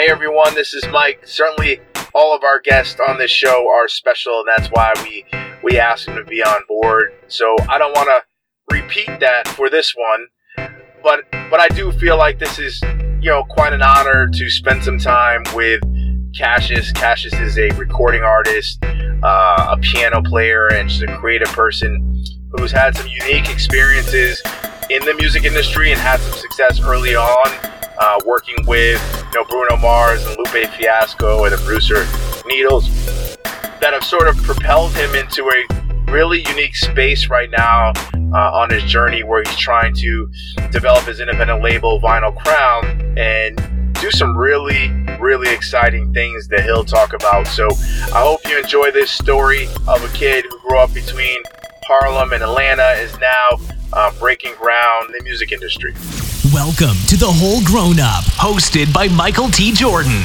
Hey everyone, this is Mike. Certainly, all of our guests on this show are special, and that's why we we asked them to be on board. So I don't want to repeat that for this one, but but I do feel like this is you know quite an honor to spend some time with Cassius. Cassius is a recording artist, uh, a piano player, and just a creative person who's had some unique experiences in the music industry and had some success early on, uh, working with you know Bruno Mars and Lupe Fiasco and the producer Needlz, that have sort of propelled him into a really unique space right now uh, on his journey where he's trying to develop his independent label Vinyl Crown and do some really, really exciting things that he'll talk about. So I hope you enjoy this story of a kid who grew up between Harlem and Atlanta, is now uh, breaking ground in the music industry. Welcome to The Whole Grown Up, hosted by Michael T. Jordan.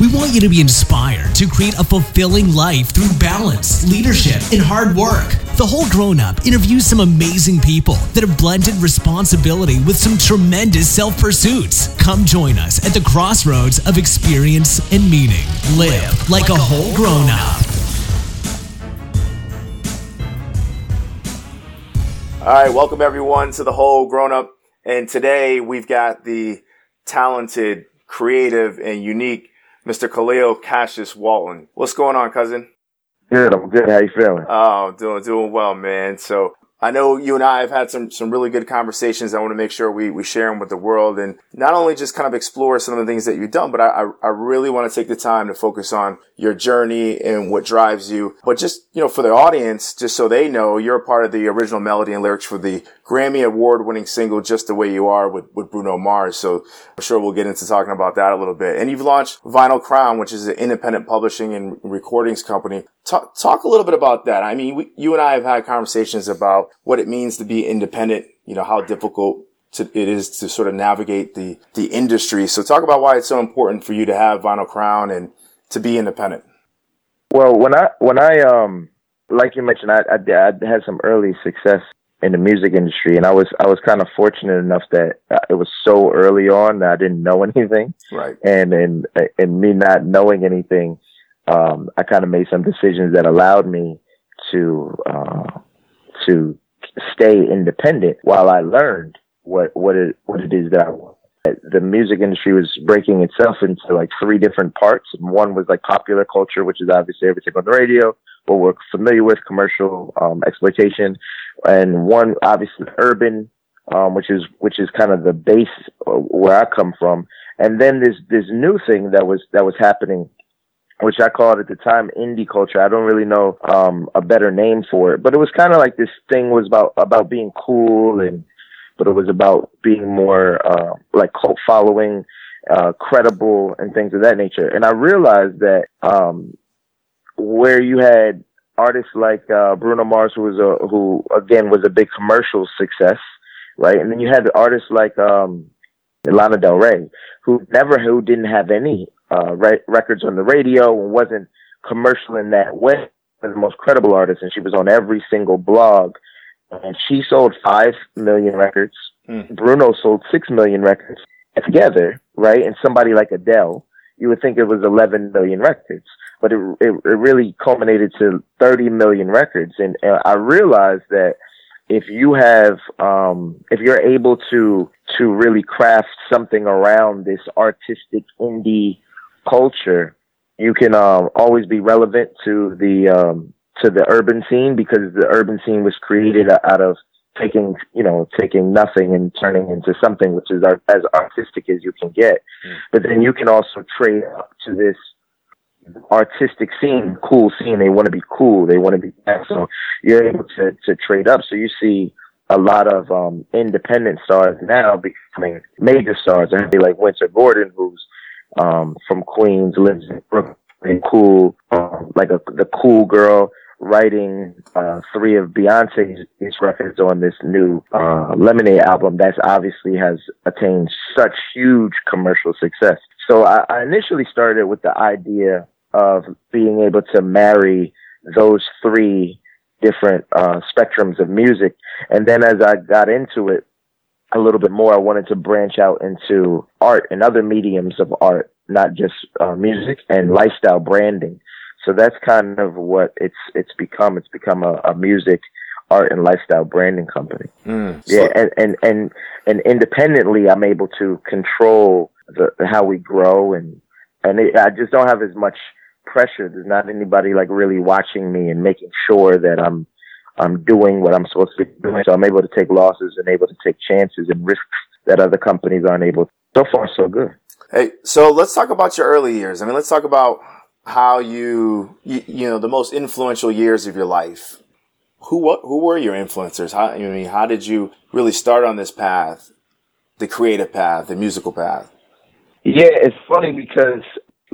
We want you to be inspired to create a fulfilling life through balance, leadership, and hard work. The Whole Grown Up interviews some amazing people that have blended responsibility with some tremendous self pursuits. Come join us at the crossroads of experience and meaning. Live like a whole grown up. All right, welcome everyone to the whole grown up. And today we've got the talented, creative, and unique Mr. Khalil Cassius Walton. What's going on, cousin? Good, I'm good. How you feeling? Oh, doing doing well, man. So I know you and I have had some some really good conversations. I want to make sure we we share them with the world and not only just kind of explore some of the things that you've done, but I I, really want to take the time to focus on your journey and what drives you. But just you know, for the audience, just so they know, you're a part of the original melody and lyrics for the Grammy award winning single "Just the Way You Are" with with Bruno Mars. So I'm sure we'll get into talking about that a little bit. And you've launched Vinyl Crown, which is an independent publishing and recordings company. Talk, talk a little bit about that. I mean, we, you and I have had conversations about what it means to be independent, you know, how difficult to, it is to sort of navigate the, the industry. So talk about why it's so important for you to have Vinyl Crown and to be independent. Well, when I, when I, um, like you mentioned, I, I, I had some early success in the music industry and I was, I was kind of fortunate enough that uh, it was so early on that I didn't know anything. Right. And, and, and me not knowing anything, um, I kind of made some decisions that allowed me to, uh, to stay independent while I learned what, what it, what it is that I want. The music industry was breaking itself into like three different parts. And one was like popular culture, which is obviously everything on the radio, what we're familiar with, commercial, um, exploitation. And one, obviously urban, um, which is, which is kind of the base where I come from. And then this, this new thing that was, that was happening which I called at the time indie culture. I don't really know um, a better name for it, but it was kind of like this thing was about about being cool and but it was about being more uh, like cult following, uh, credible, and things of that nature. And I realized that um, where you had artists like uh, Bruno Mars, who was a who again was a big commercial success, right? And then you had artists like um, Lana Del Rey, who never who didn't have any uh, re- records on the radio and wasn't commercial in that way. Was the most credible artist, and she was on every single blog. And she sold five million records. Mm. Bruno sold six million records together, right? And somebody like Adele, you would think it was 11 million records, but it, it, it really culminated to 30 million records. And uh, I realized that if you have, um, if you're able to, to really craft something around this artistic indie culture, you can um, always be relevant to the um, to the urban scene because the urban scene was created out of taking you know taking nothing and turning into something which is as artistic as you can get. Mm. But then you can also trade up to this artistic scene, cool scene. They want to be cool. They want to be so you're able to to trade up. So you see a lot of um independent stars now becoming major stars. I be like Wynter Gordon, who's um, from Queens, lives in Brooklyn, cool, um, like a, the cool girl writing uh, three of Beyonce's records on this new uh, Lemonade album that's obviously has attained such huge commercial success. So I, I initially started with the idea of being able to marry those three different uh, spectrums of music. And then as I got into it, a little bit more, I wanted to branch out into art and other mediums of art not just uh, music and lifestyle branding. So that's kind of what it's it's become. It's become a, a music, art, and lifestyle branding company. Mm, Yeah, and, and and and independently, I'm able to control the how we grow, and and it, I just don't have as much pressure. There's not anybody like really watching me and making sure that I'm I'm doing what I'm supposed to be doing. So I'm able to take losses and able to take chances and risks that other companies aren't able. to. So far, so good. Hey, so let's talk about your early years. I mean, let's talk about how you, you, you know, the most influential years of your life. Who, what, who were your influencers? How, I mean, how did you really start on this path, the creative path, the musical path? Yeah, it's funny because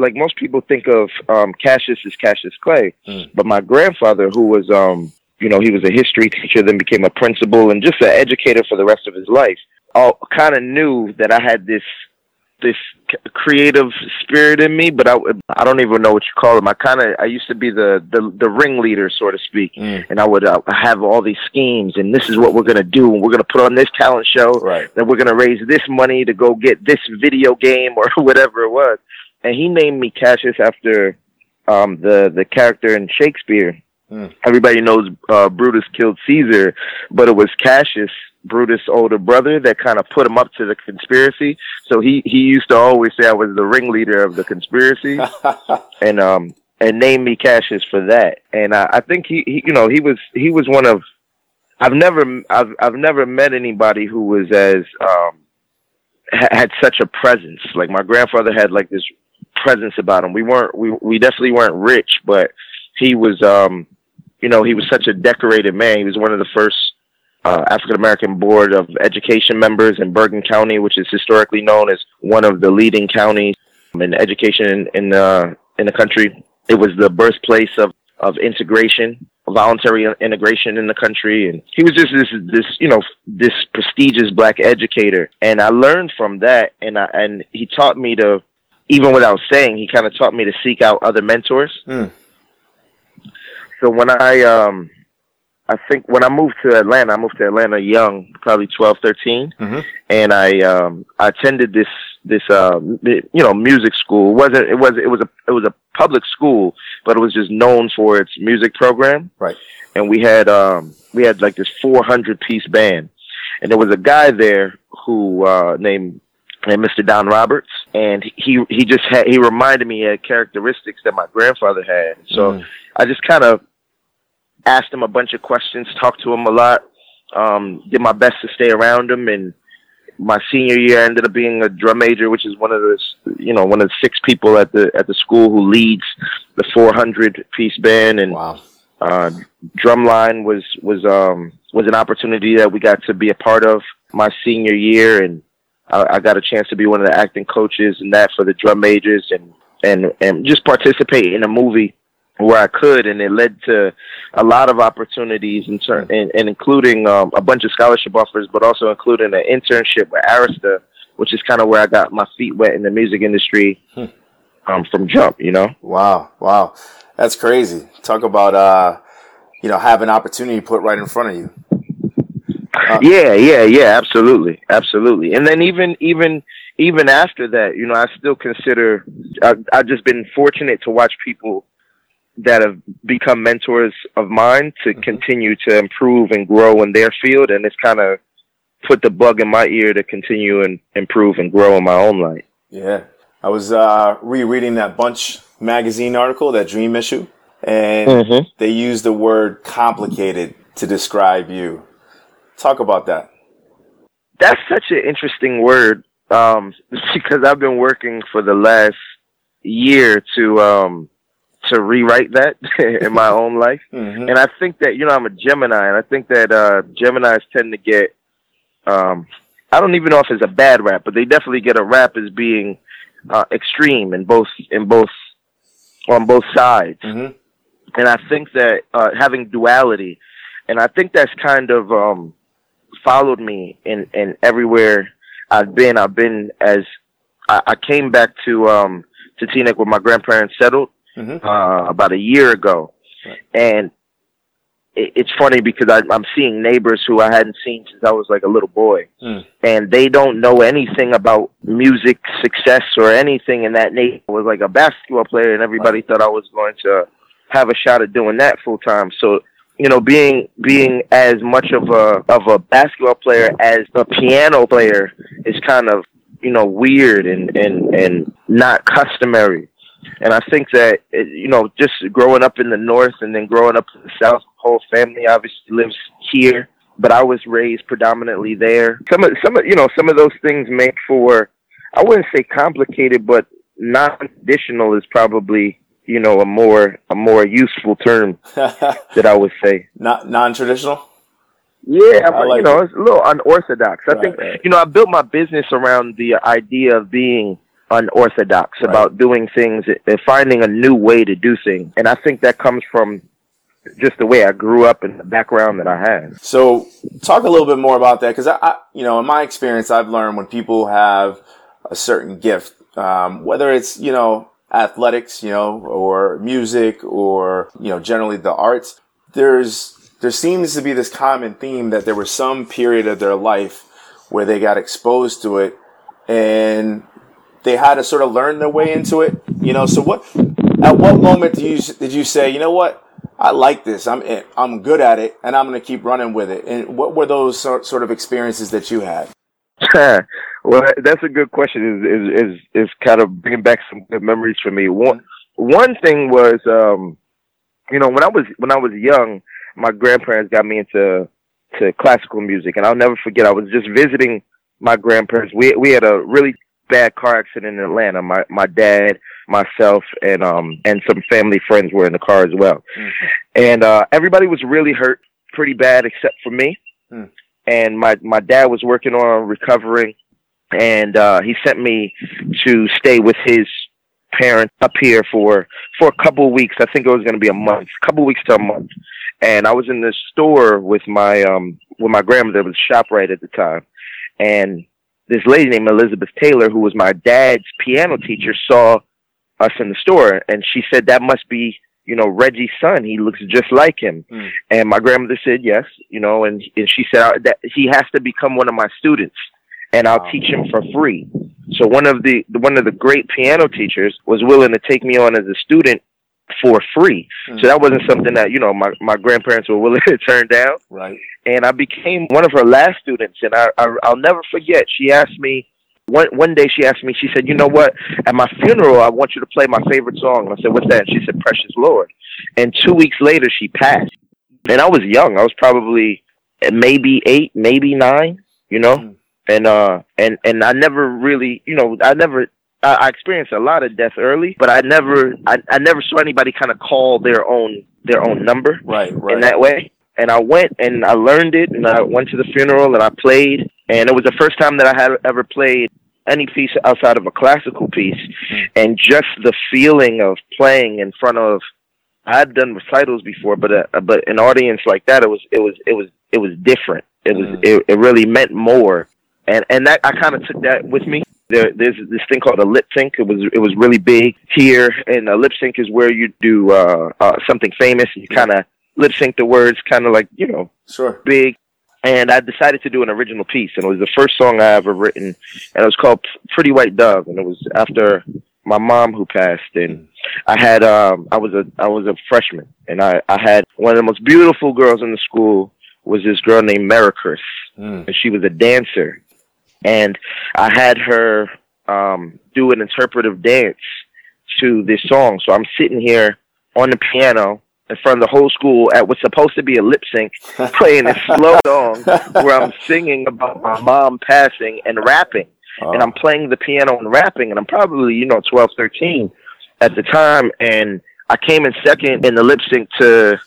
like most people think of um, Cassius as Cassius Clay, Mm. but my grandfather, who was um, you know, he was a history teacher, then became a principal, and just an educator for the rest of his life. All kind of knew that I had this this c- creative spirit in me, but I I don't even know what you call them. I kind of I used to be the the the ringleader, so to speak, Mm. and I would uh, have all these schemes, and this is what we're gonna do, and we're gonna put on this talent show, Right. then we're gonna raise this money to go get this video game or whatever it was. And he named me Cassius after um, the the character in Shakespeare. Hmm. Everybody knows uh, Brutus killed Caesar, but it was Cassius, Brutus' older brother, that kind of put him up to the conspiracy. So he he used to always say I was the ringleader of the conspiracy, and um and named me Cassius for that. And I, I think he, he you know he was he was one of I've never I've I've never met anybody who was as um had such a presence. Like my grandfather had like this presence about him. We weren't we we definitely weren't rich, but he was um you know he was such a decorated man. He was one of the first uh, African American Board of Education members in Bergen County, which is historically known as one of the leading counties in education in in, uh, in the country. It was the birthplace of of integration, voluntary integration in the country, and he was just this this you know this prestigious black educator, and I learned from that, and I and he taught me to even without saying, he kind of taught me to seek out other mentors. Hmm. So when I um I think when I moved to Atlanta, I moved to Atlanta young, probably 12, 13, Mhm. and I um I attended this this uh you know music school. It wasn't it was it was a it was a public school, but it was just known for its music program. Right. And we had um we had like this 400 piece band, and there was a guy there who uh named named Mr. Don Roberts, and he he just had he reminded me of characteristics that my grandfather had. So Mm. I just kind of asked him a bunch of questions, talked to him a lot, um, did my best to stay around him, and my senior year I ended up being a drum major, which is one of the you know one of the six people at the at the school who leads the 400 piece band, and Wow. uh, drumline was was um was an opportunity that we got to be a part of my senior year, and I, I got a chance to be one of the acting coaches and that for the drum majors, and and and just participate in a movie where I could, and it led to a lot of opportunities, in turn, and, and including um, a bunch of scholarship offers, but also including an internship with Arista, which is kind of where I got my feet wet in the music industry Hmm. um, from jump. You know. Wow. Wow. That's crazy. Talk about, uh, you know, have an opportunity put right in front of you. yeah, yeah, yeah, absolutely, absolutely. And then even even even after that, you know, I still consider I, I've just been fortunate to watch people that have become mentors of mine to continue to improve and grow in their field, and it's kind of put the bug in my ear to continue and improve and grow in my own life. Yeah. I was uh, rereading that Bunch magazine article, that Dream issue, and Mhm. they used the word complicated to describe you. Talk about that. That's such an interesting word um, because I've been working for the last year to um, to rewrite that in my own life. Mm-hmm. And I think that you know I'm a Gemini, and I think that uh, Gemini's tend to get um, I don't even know if it's a bad rap, but they definitely get a rap as being uh, extreme in both in both on both sides. Mm-hmm. And I think that uh, having duality, and I think that's kind of um, followed me in in everywhere I've been. I've been as I, I came back to um, to Teaneck where my grandparents settled Mm-hmm. uh, about a year ago, Right. and it, it's funny because I, I'm seeing neighbors who I hadn't seen since I was like a little boy, Mm. and they don't know anything about music success or anything in that nature. I was like a basketball player, and everybody thought I was going to have a shot at doing that full time. So you know, being being as much of a of a basketball player as a piano player is kind of you know weird and and and not customary. And I think that it, you know, just growing up in the north and then growing up in the south, whole family obviously lives here, but I was raised predominantly there. Some of some of you know some of those things make for I wouldn't say complicated, but non-traditional is probably you know a more a more useful term that I would say. Not non-traditional. Yeah, I like you know, it. it's a little unorthodox. I Right, think right. you know I built my business around the idea of being unorthodox Right. about doing things and finding a new way to do things, and I think that comes from just the way I grew up and the background that I had. So, talk a little bit more about that because I, I, you know, in my experience, I've learned when people have a certain gift, um, whether it's you know athletics, you know, or music, or you know, generally the arts. There's there seems to be this common theme that there was some period of their life where they got exposed to it, and they had to sort of learn their way into it. You know, so what? At what moment did you did you say, you know what? I like this. I'm I'm good at it, and I'm going to keep running with it. And what were those sort sort of experiences that you had? well, that's a good question. Is is is, is kind of bringing back some good memories for me. One one thing was, um, you know, when I was when I was young, my grandparents got me into to classical music, and I'll never forget. I was just visiting my grandparents. We we had a really bad car accident in Atlanta. My my dad, myself, and um and some family friends were in the car as well, and uh, everybody was really hurt pretty bad except for me. Hmm. And my my dad was working on recovering, and uh, he sent me to stay with his parents up here for for a couple of weeks. I think it was going to be a month, couple of weeks to a month. And I was in the store with my um with my grandmother. Was ShopRite at the time, and this lady named Elizabeth Taylor, who was my dad's piano teacher, saw us in the store, and she said that must be you know Reggie's son. He looks just like him. Hmm. And my grandmother said yes, you know, and and she said that he has to become one of my students, and I'll Wow. teach him for free. So one of the one of the great piano teachers was willing to take me on as a student for free. Hmm. So that wasn't something that you know my my grandparents were willing to turn down Right. and I became one of her last students. And I, I I'll never forget. She asked me one one day. She asked me. She said, "You know what? At my funeral, I want you to play my favorite song." And I said, "What's that?" And she said, "Precious Lord." And two weeks later, she passed. And I was young. I was probably maybe eight, maybe nine. You know, Mm. And uh, and and I never really, you know, I never. I I experienced a lot of death early, but I never, I, I never saw anybody kind of call their own their own number Right. Right. in that way. And I went and I learned it, and I went to the funeral and I played, and it was the first time that I had ever played any piece outside of a classical piece, and just the feeling of playing in front of. I had done recitals before, but uh, but an audience like that, it was it was it was it was different. It was Mm. it, it really meant more, and and that I kind of took that with me. There, there's this thing called a lip sync. It was it was really big here, and a lip sync is where you do uh, uh, something famous. And you kind of lip sync the words, kind of like you know Sure. big. And I decided to do an original piece, and it was the first song I ever written, and it was called "Pretty White Dove," and it was after my mom who passed, and I had um I was a I was a freshman, and I I had one of the most beautiful girls in the school was this girl named Maricris, Mm. and she was a dancer, and I had her um do an interpretive dance to this song. So I'm sitting here on the piano in front of the whole school at what's supposed to be a lip sync, playing a slow song where I'm singing about my mom passing and rapping. Oh. And I'm playing the piano and rapping, and I'm probably, you know, 12, 13 at the time. And I came in second in the lip sync to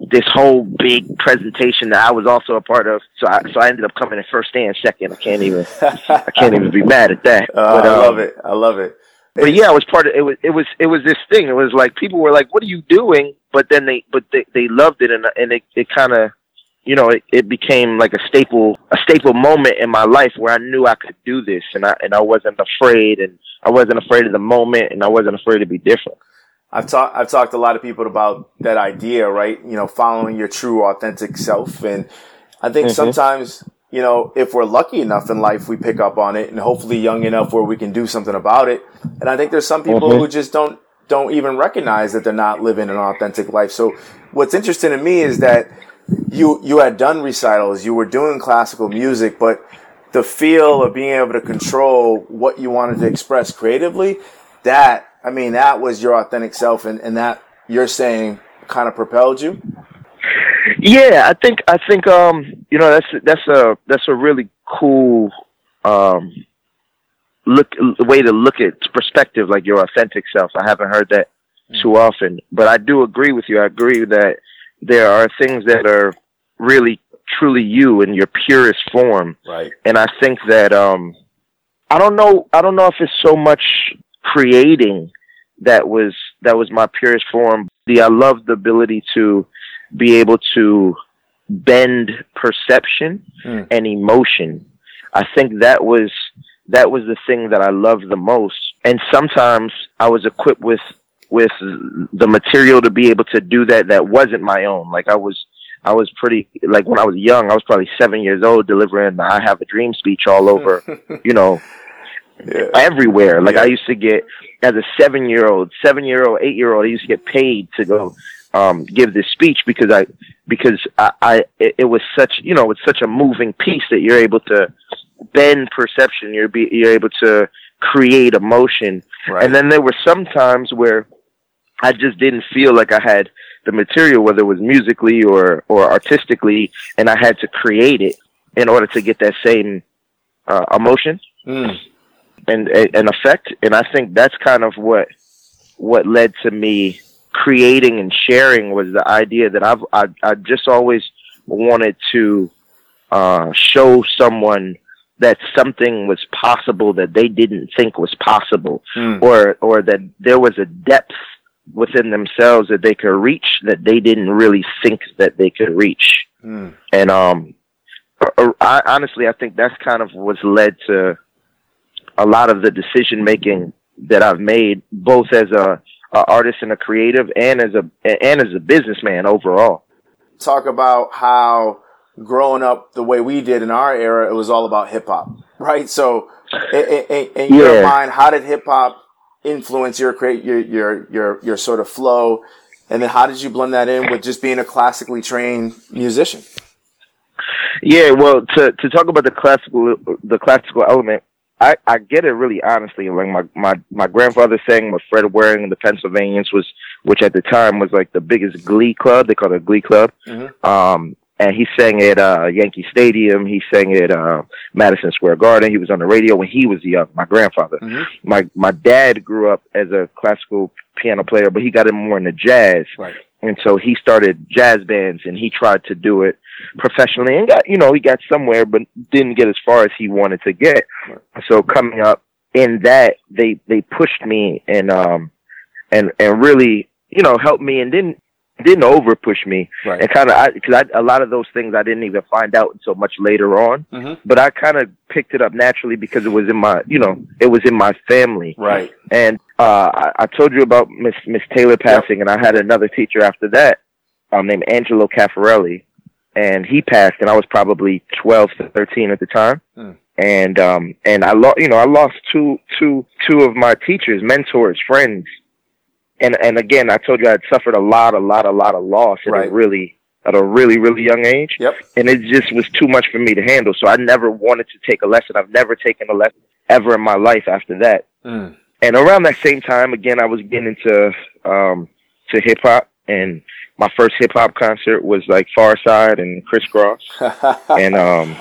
this whole big presentation that I was also a part of. So I, so I ended up coming in first and second. I can't even, I can't even be mad at that. Uh, But, I um, love it. I love it. but yeah, I was part of it. Was it was it was this thing? It was like people were like, "What are you doing?" But then they but they they loved it, and and it it kind of you know it, it became like a staple a staple moment in my life where I knew I could do this, and I and I wasn't afraid, and I wasn't afraid of the moment, and I wasn't afraid to be different. I've talked I've talked to a lot of people about that idea, right? You know, following your true authentic self. And I think mm-hmm. sometimes, you know, if we're lucky enough in life, we pick up on it and hopefully young enough where we can do something about it. And I think there's some people mm-hmm. who just don't don't even recognize that they're not living an authentic life. So what's interesting to me is that you you had done recitals, you were doing classical music, but the feel of being able to control what you wanted to express creatively, that I mean, that was your authentic self, and, and that you're saying kind of propelled you. Yeah, I think I think um you know that's that's a that's a really cool um look way to look at perspective like your authentic self. I haven't heard that too mm. often, but I do agree with you. I agree that there are things that are really truly you in your purest form. Right. And I think that um I don't know I don't know if it's so much creating that was that was my purest form. The I loved the ability to be able to bend perception mm. and emotion. I think that was that was the thing that I loved the most. And sometimes I was equipped with with the material to be able to do that that wasn't my own. Like I was I was pretty like when I was young, I was probably seven years old delivering the I have a dream speech all over, you know, yeah. everywhere. Like yeah. I used to get as a seven year old, seven year old, eight year old, I used to get paid to go um give this speech because I because I, I it, it was such you know it's such a moving piece that you're able to bend perception. You're be you're able to create emotion. Right. And then there were some times where I just didn't feel like I had the material, whether it was musically or or artistically, and I had to create it in order to get that same uh, emotion. Mm and an effect. And I think that's kind of what what led to me creating and sharing was the idea that I've I, I just always wanted to uh, show someone that something was possible that they didn't think was possible, mm. or or that there was a depth within themselves that they could reach that they didn't really think that they could reach. Mm. And um, I, honestly, I think that's kind of what's led to a lot of the decision making that I've made, both as a, a, artist and a creative, and as a and as a businessman overall. Talk about how growing up the way we did in our era, it was all about hip hop, right? So, in, in, in yeah. your mind, how did hip hop influence your create your your your your sort of flow, and then how did you blend that in with just being a classically trained musician? Yeah, well, to to talk about the classical the classical element, I, I get it really honestly. Like my, my, my grandfather sang with Fred Waring and the Pennsylvanians was, which at the time was like the biggest glee club. They called it a glee club. Mm-hmm. Um, and he sang at, uh, Yankee Stadium. He sang at, uh, Madison Square Garden. He was on the radio when he was young, my grandfather. Mm-hmm. My, my dad grew up as a classical piano player, but he got in more into jazz. Right. And so he started jazz bands and he tried to do it professionally and got, you know, he got somewhere, but didn't get as far as he wanted to get. So coming up in that, they, they pushed me and, um, and, and really, you know, helped me and didn't, didn't over push me right. and kind of because I, a lot of those things I didn't even find out until much later on. Mm-hmm. But I kind of picked it up naturally because it was in my you know it was in my family. Right. And uh, I, I told you about Miss Miss Taylor passing, yep. and I had another teacher after that um, named Angelo Caffarelli, and he passed, and I was probably twelve to thirteen at the time. Mm. And um and I lost you know I lost two two two of my teachers, mentors, friends, and and again I told you I had suffered a lot, a lot, a lot of loss at right. a really at a really really young age. Yep. And it just was too much for me to handle. So I never wanted to take a lesson. I've never taken a lesson ever in my life after that. Mm. And around that same time, again, I was getting into um to hip hop and my first hip hop concert was like Pharcyde and Kris Kross, and um,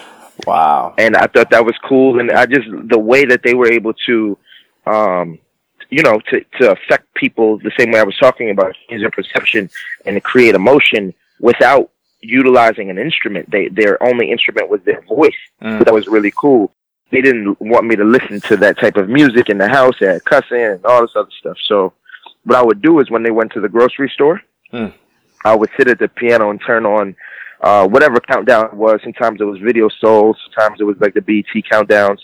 wow, and I thought that was cool, and I just the way that they were able to, um, you know, to to affect people the same way I was talking about, change their perception and to create emotion without utilizing an instrument. They their only instrument was their voice. Mm. So that was really cool. They didn't want me to listen to that type of music in the house, and cussing and all this other stuff. So what I would do is when they went to the grocery store, mm. I would sit at the piano and turn on uh, whatever countdown it was. Sometimes it was Video Soul, sometimes it was like the BT countdowns,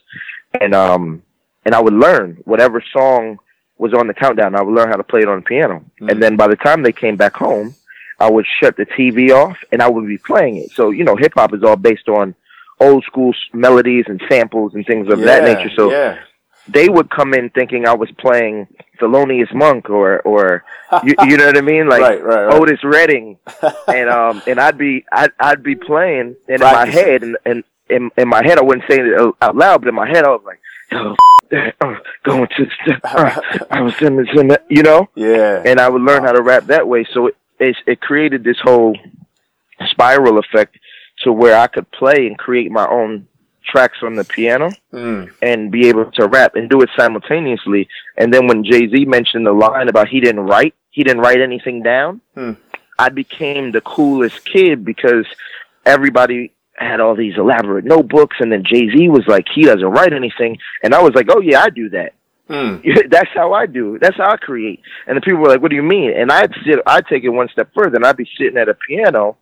and um, and I would learn whatever song was on the countdown. I would learn how to play it on the piano. Mm. And then by the time they came back home, I would shut the TV off and I would be playing it. So, you know, hip hop is all based on old school melodies and samples and things of that nature. So yeah. they would come in thinking I was playing Thelonious Monk or, or, you, you know what I mean? Like Right, right, right. Otis Redding. and, um, and I'd be, I'd, I'd be playing and in my head and, and in, in my head, I wouldn't say it out loud, but in my head, I was like, oh, that, uh, going to, uh, I was in this, in that, you know? Yeah. and I would learn how to rap that way. So it, it it created this whole spiral effect to where I could play and create my own tracks on the piano Mm. and be able to rap and do it simultaneously. And then when Jay Z mentioned the line about he didn't write, he didn't write anything down. Hmm. I became the coolest kid because everybody had all these elaborate notebooks, and then Jay Z was like, he doesn't write anything, and I was like, oh yeah, I do that. Mm. That's how I do. That's how I create. And the people were like, "What do you mean?" And I'd sit, I'd take it one step further, and I'd be sitting at a piano,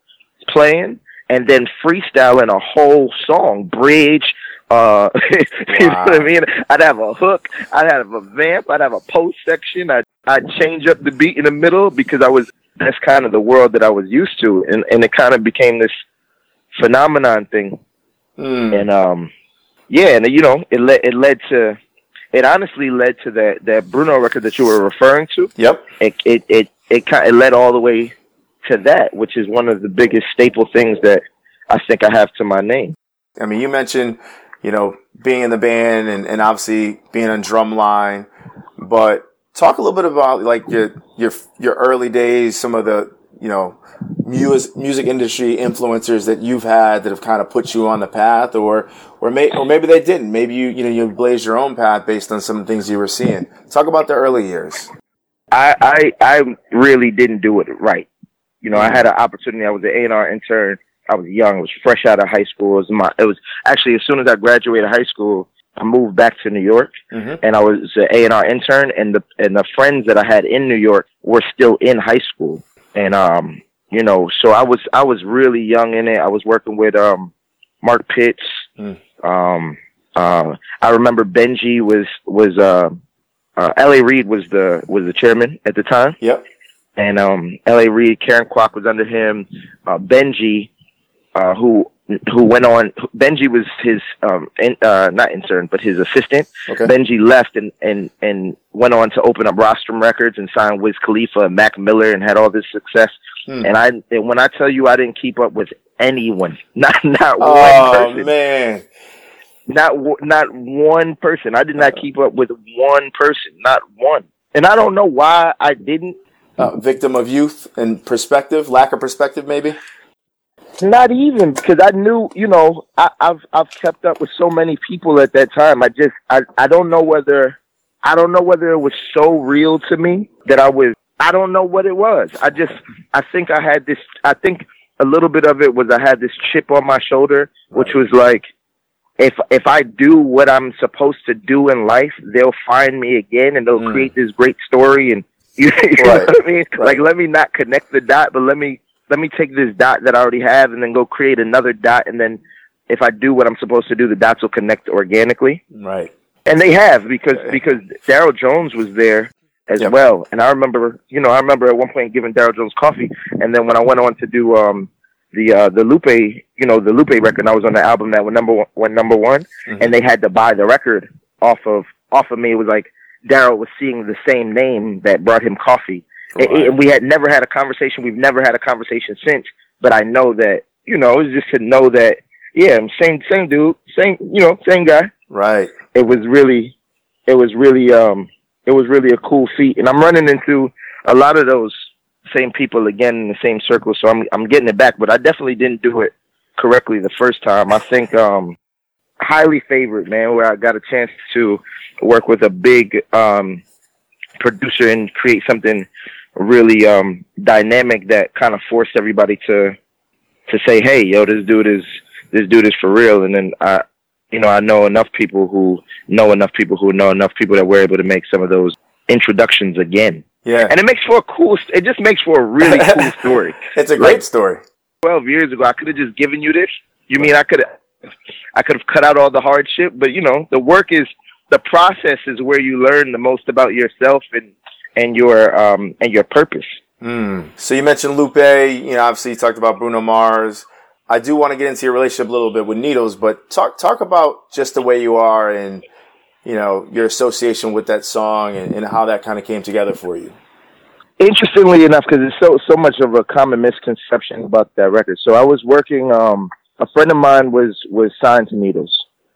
playing, and then freestyling a whole song, bridge. Uh, you know what I mean? I'd have a hook. I'd have a vamp. I'd have a post section. I'd I'd change up the beat in the middle because I was. That's kind of the world that I was used to, and and it kind of became this phenomenon thing Mm. and um yeah and you know it led it led to it honestly led to that that Bruno record that you were referring to Yep. it it it it, kind it led all the way to that which is one of the biggest staple things that I think I have to my name I mean, you mentioned, you know, being in the band and, and obviously being on drumline, but talk a little bit about like your your your early days, some of the you know music music industry influencers that you've had that have kind of put you on the path, or or may or maybe they didn't. Maybe you you know you blazed your own path based on some things you were seeing. Talk about the early years. I I I really didn't do it right you know I had an opportunity I was an A&R intern I was young I was fresh out of high school it was my it was actually as soon as I graduated high school I moved back to New York Mhm. and I was an A and R intern, and the and the friends that I had in New York were still in high school, and um, you know, so I was I was really young in it. I was working with um, Mark Pitts. Mm. Um, uh, I remember Benji was was uh, uh, L.A. Reid was the was the chairman at the time, Yep. and um, L.A. Reid, Karen Kwak was under him. Uh, Benji, uh, who who went on. Benji was his um, in, uh, not intern, but his assistant. Okay. Benji left and, and, and went on to open up Rostrum Records and signed Wiz Khalifa and Mac Miller and had all this success. Hmm. And I, and when I tell you I didn't keep up with anyone, not, not one Oh person, man. not, not one person. I did not keep up with one person, not one. And I don't know why I didn't. Uh, victim of youth and perspective, lack of perspective, maybe. Not even because I knew, you know, I, I've I've kept up with so many people at that time. I just I I don't know whether I don't know whether it was so real to me that I was. I don't know what it was. I just I think I had this. I think a little bit of it was I had this chip on my shoulder, which was like, if if I do what I'm supposed to do in life, they'll find me again and they'll Mm. create this great story. And you, you know what I mean? Right. Like, let me not connect the dot, but let me let me take this dot that I already have and then go create another dot. And then if I do what I'm supposed to do, the dots will connect organically. Right. And they have because because Daryl Jones was there as Yep. well. And I remember, you know, I remember at one point giving Daryl Jones coffee, and then when I went on to do um the uh the Lupe, you know, the Lupe record, and I was on the album that went number one, went number one, Mhm. and they had to buy the record off of off of me. It was like Daryl was seeing the same name that brought him coffee. And- Right. And we had never had a conversation. We've never had a conversation since. But I know that you know, it's just to know that yeah, same same dude, same you know, same guy Right. it was really it was really um it was really a cool feat and i'm running into a lot of those same people again in the same circle so i'm i'm getting it back but i definitely didn't do it correctly the first time i think um highly favored man where i got a chance to work with a big um producer and create something really um dynamic that kind of forced everybody to to say hey yo this dude is this dude is for real. And then i you know i know enough people who know enough people who know enough people that were able to make some of those introductions again. Yeah. and it makes for a cool it just makes for a really cool story. It's a great like- story. 12 years ago i could have just given you this. You mean i could have i could have cut out all the hardship but you know the work is the process is where you learn the most about yourself and and your um and your purpose. Mm. So you mentioned Lupe. You know, obviously you talked about Bruno Mars. I do want to get into your relationship a little bit with Needlz, but talk talk about just the way you are and you know your association with that song and, and how that kind of came together for you. Interestingly enough, because it's so so much of a common misconception about that record. So I was working. Um, a friend of mine was was signed to Needlz,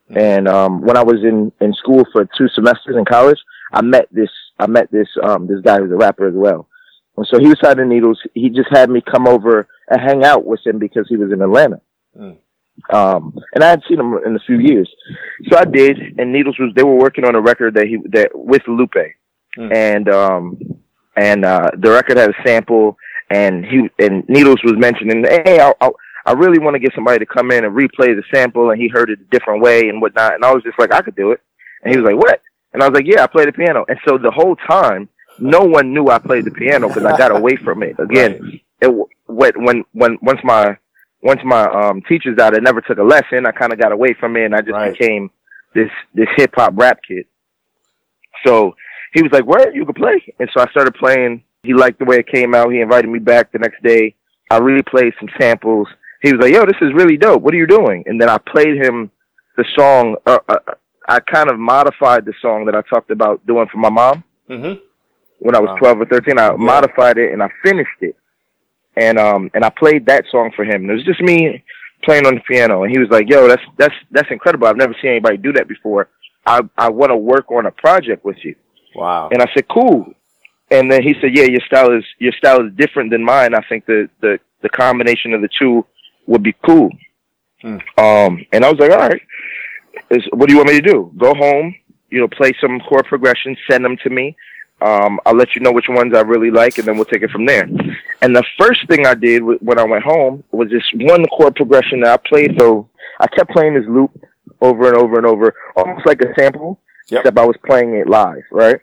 and um, when I was in in school for two semesters in college, I met this I met this um, this guy who's a rapper as well. And so he was signed to Needlz. He just had me come over and hang out with him because he was in Atlanta. Mm. Um, and I had seen him in a few years. So I did, and Needlz was, they were working on a record that he, that, with Lupe. Mm. And, um, and, uh, the record had a sample and he, and Needlz was mentioning, Hey, I, I, I really want to get somebody to come in and replay the sample and he heard it a different way and whatnot. And I was just like, I could do it. And he was like, what? And I was like, yeah, I play the piano. And so the whole time, no one knew I played the piano because I got away from it. Again, it when when once my once my um teachers died, I never took a lesson. I kind of got away from it, and I just right. became this this hip hop rap kid. So he was like, "Where you can play?" And so I started playing. He liked the way it came out. He invited me back the next day. I replayed some samples. He was like, "Yo, this is really dope. What are you doing?" And then I played him the song. Uh, uh, I kind of modified the song that I talked about doing for my mom. Mm-hmm when I was wow. 12 or 13. I yeah. modified it and I finished it. And, um, and I played that song for him. And it was just me playing on the piano. And he was like, yo, that's, that's, that's incredible. I've never seen anybody do that before. I, I want to work on a project with you. Wow. And I said, cool. And then he said, yeah, your style is, your style is different than mine. I think the, the, the combination of the two would be cool. Hmm. Um, and I was like, all right, is, what do you want me to do? Go home, you know, play some chord progressions, send them to me. Um, I'll let you know which ones I really like, and then we'll take it from there. And the first thing I did when I went home was this one chord progression that I played. So I kept playing this loop over and over and over, almost like a sample, yep. except I was playing it live, right?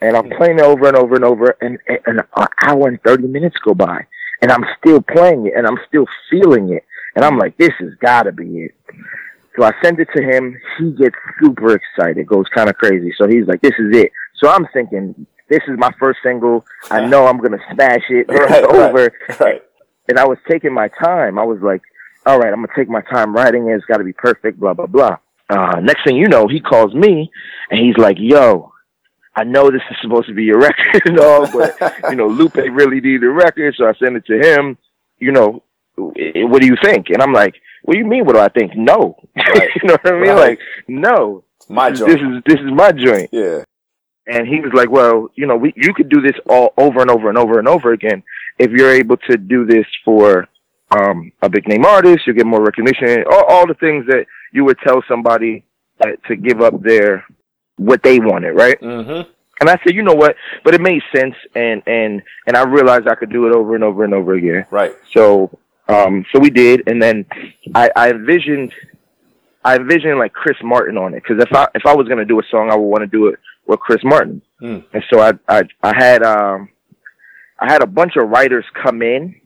And I'm playing it over and over and over, and, and an hour and 30 minutes go by, and I'm still playing it, and I'm still feeling it. And I'm like, this has got to be it. So I send it to him. He gets super excited, goes kind of crazy. So he's like, this is it. So I'm thinking, this is my first single. I know I'm gonna smash it. Right, over. Right, right. And I was taking my time. I was like, all right, I'm gonna take my time writing it. It's got to be perfect. Blah blah blah. Uh, next thing you know, he calls me and he's like, yo. I know this is supposed to be your record and all, but you know, Lupe really needed a record, so I sent it to him. You know, what do you think? And I'm like, what do you mean? What do I think? No, right. you know what I mean? Right. Like, no, my this joint. This is this is my joint. Yeah. And he was like, well, you know, we, you could do this all over and over and over and over again. If you're able to do this for, um, a big name artist, you get more recognition, all, all the things that you would tell somebody uh, to give up their, what they wanted, right? Mm-hmm. And I said, you know what? But it made sense, and and and I realized I could do it over and over and over again. Right. So, um, so we did, and then I, I envisioned, I envisioned like Chris Martin on it, because if I if I was gonna do a song, I would want to do it with Chris Martin. Mm. And so I, I, I had, um, I had a bunch of writers come in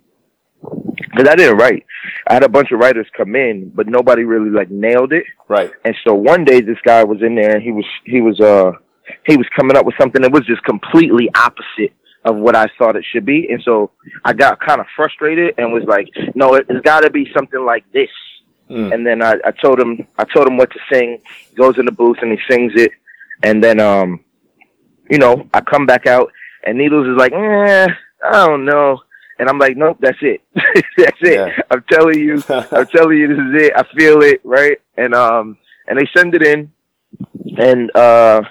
because I didn't write. I had a bunch of writers come in, but nobody really like nailed it. Right. And so one day this guy was in there and he was, he was, uh, he was coming up with something that was just completely opposite of what I thought it should be. And so I got kind of frustrated and was like, no, it, has got to be something like this. Mm. And then I, I told him, I told him what to sing. He goes in the booth and he sings it. And then, um, you know, I come back out and Needlz is like, eh, I don't know. And I'm like, nope, that's it. that's it. Yeah. I'm telling you, I'm telling you, this is it. I feel it, right? And, um, and they send it in and, uh,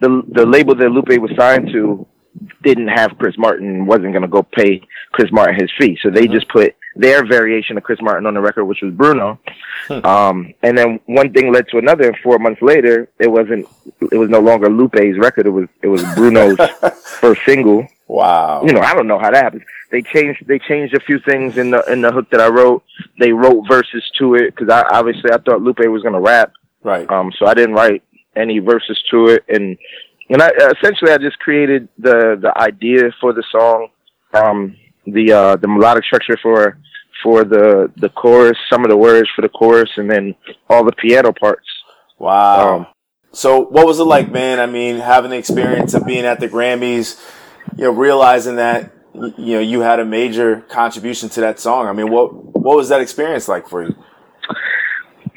the, the label that Lupe was signed to didn't have Chris Martin, wasn't going to go pay Chris Martin his fee. So they mm-hmm. just put their variation of Chris Martin on the record, which was Bruno. Hmm. Um, and then one thing led to another. And four months later, it wasn't, it was no longer Lupe's record. It was, it was Bruno's first single. Wow. You know, I don't know how that happens. They changed, they changed a few things in the, in the hook that I wrote. They wrote verses to it because I obviously I thought Lupe was going to rap. Right. Um, so I didn't write any verses to it. And, and I, essentially I just created the, the idea for the song. Um, the, uh, the melodic structure for, for the the chorus, some of the words for the chorus, and then all the piano parts. Wow. Um, So, what was it like, man? I mean, having the experience of being at the Grammys, you know, realizing that you know you had a major contribution to that song. I mean, what what was that experience like for you?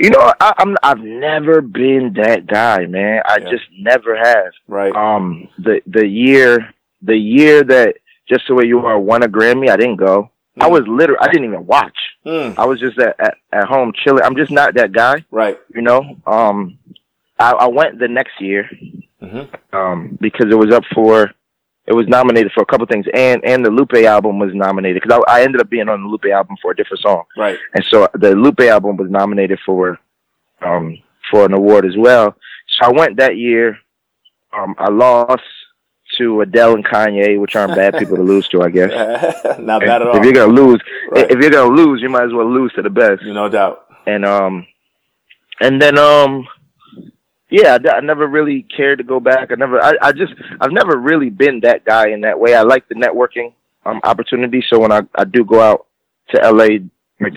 You know, I, I'm I've never been that guy, man. I Yeah. just never have. Right. Um, the the year the year that just the way you are won a Grammy, I didn't go. I Mm. was literally I didn't even watch. Mm, I was just at, at at home chilling. I'm just not that guy, right. you know. Um, I, I went the next year hmm um because it was up for it was nominated for a couple things and and the Lupe album was nominated because I, I ended up being on the Lupe album for a different song. Right. And so the Lupe album was nominated for um for an award as well. So I went that year. Um I lost to Adele and Kanye, which aren't bad people to lose to, I guess. Not bad at all. If you're gonna lose Right. if you're gonna lose, you might as well lose to the best. No doubt. And um and then um yeah, I, I never really cared to go back. I never I, I just I've never really been that guy in that way. I like the networking um opportunity. So when I, I do go out to LA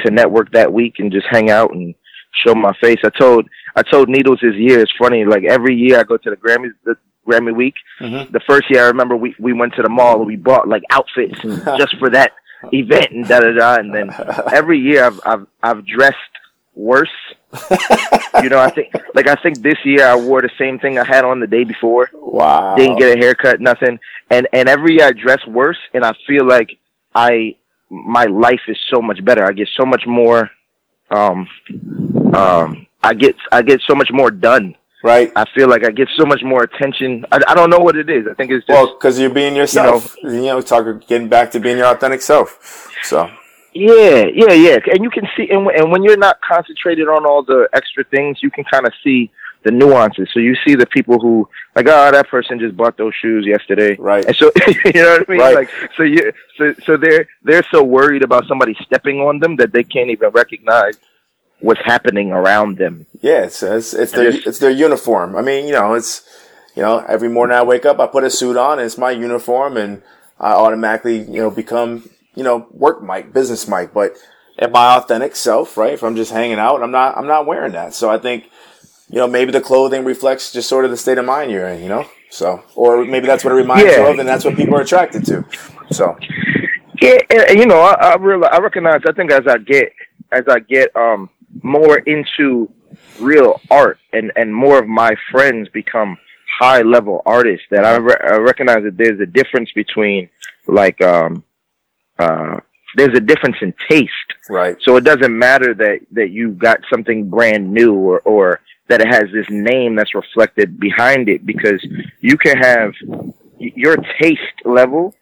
to network that week and just hang out and show my face. I told I told Needlz this year. It's funny. Like every year I go to the Grammys, the Grammy week. Mhm. The first year I remember we we went to the mall and we bought like outfits and just for that event and da da da. And then every year I've I've I've dressed worse. you know, I think like I think this year I wore the same thing I had on the day before Wow. didn't get a haircut, nothing. And and every year I dress worse, and I feel like I my life is so much better. I get so much more. Um, um, I get I get so much more done. right. I feel like I get so much more attention. I, I don't know what it is. I think it's just Well, because you're being yourself. You know, talk getting back to being your authentic self. So yeah, yeah, yeah. And you can see, and when, and when you're not concentrated on all the extra things, you can kind of see the nuances. So you see the people who like, oh, that person just bought those shoes yesterday. Right. And so you know what I mean? Right. Like so you so so they're they're so worried about somebody stepping on them that they can't even recognize what's happening around them. yeah, it's it's, it's their it's their uniform. I mean, you know, it's you know, every morning I wake up, I put a suit on, and it's my uniform, and I automatically you know become you know work mic, business mic, but at my authentic self, right? If I'm just hanging out, I'm not I'm not wearing that. So I think you know maybe the clothing reflects just sort of the state of mind you're in, you know. So or maybe that's what it reminds Yeah. you of, and that's what people are attracted to. So Yeah, and, you know, I, I realize, I recognize. I think as I get, as I get um more into real art, and and more of my friends become high level artists, that I, re- I recognize that there's a difference between like um uh there's a difference in taste. right, So it doesn't matter that that you got something brand new or or that it has this name that's reflected behind it because you can have your taste level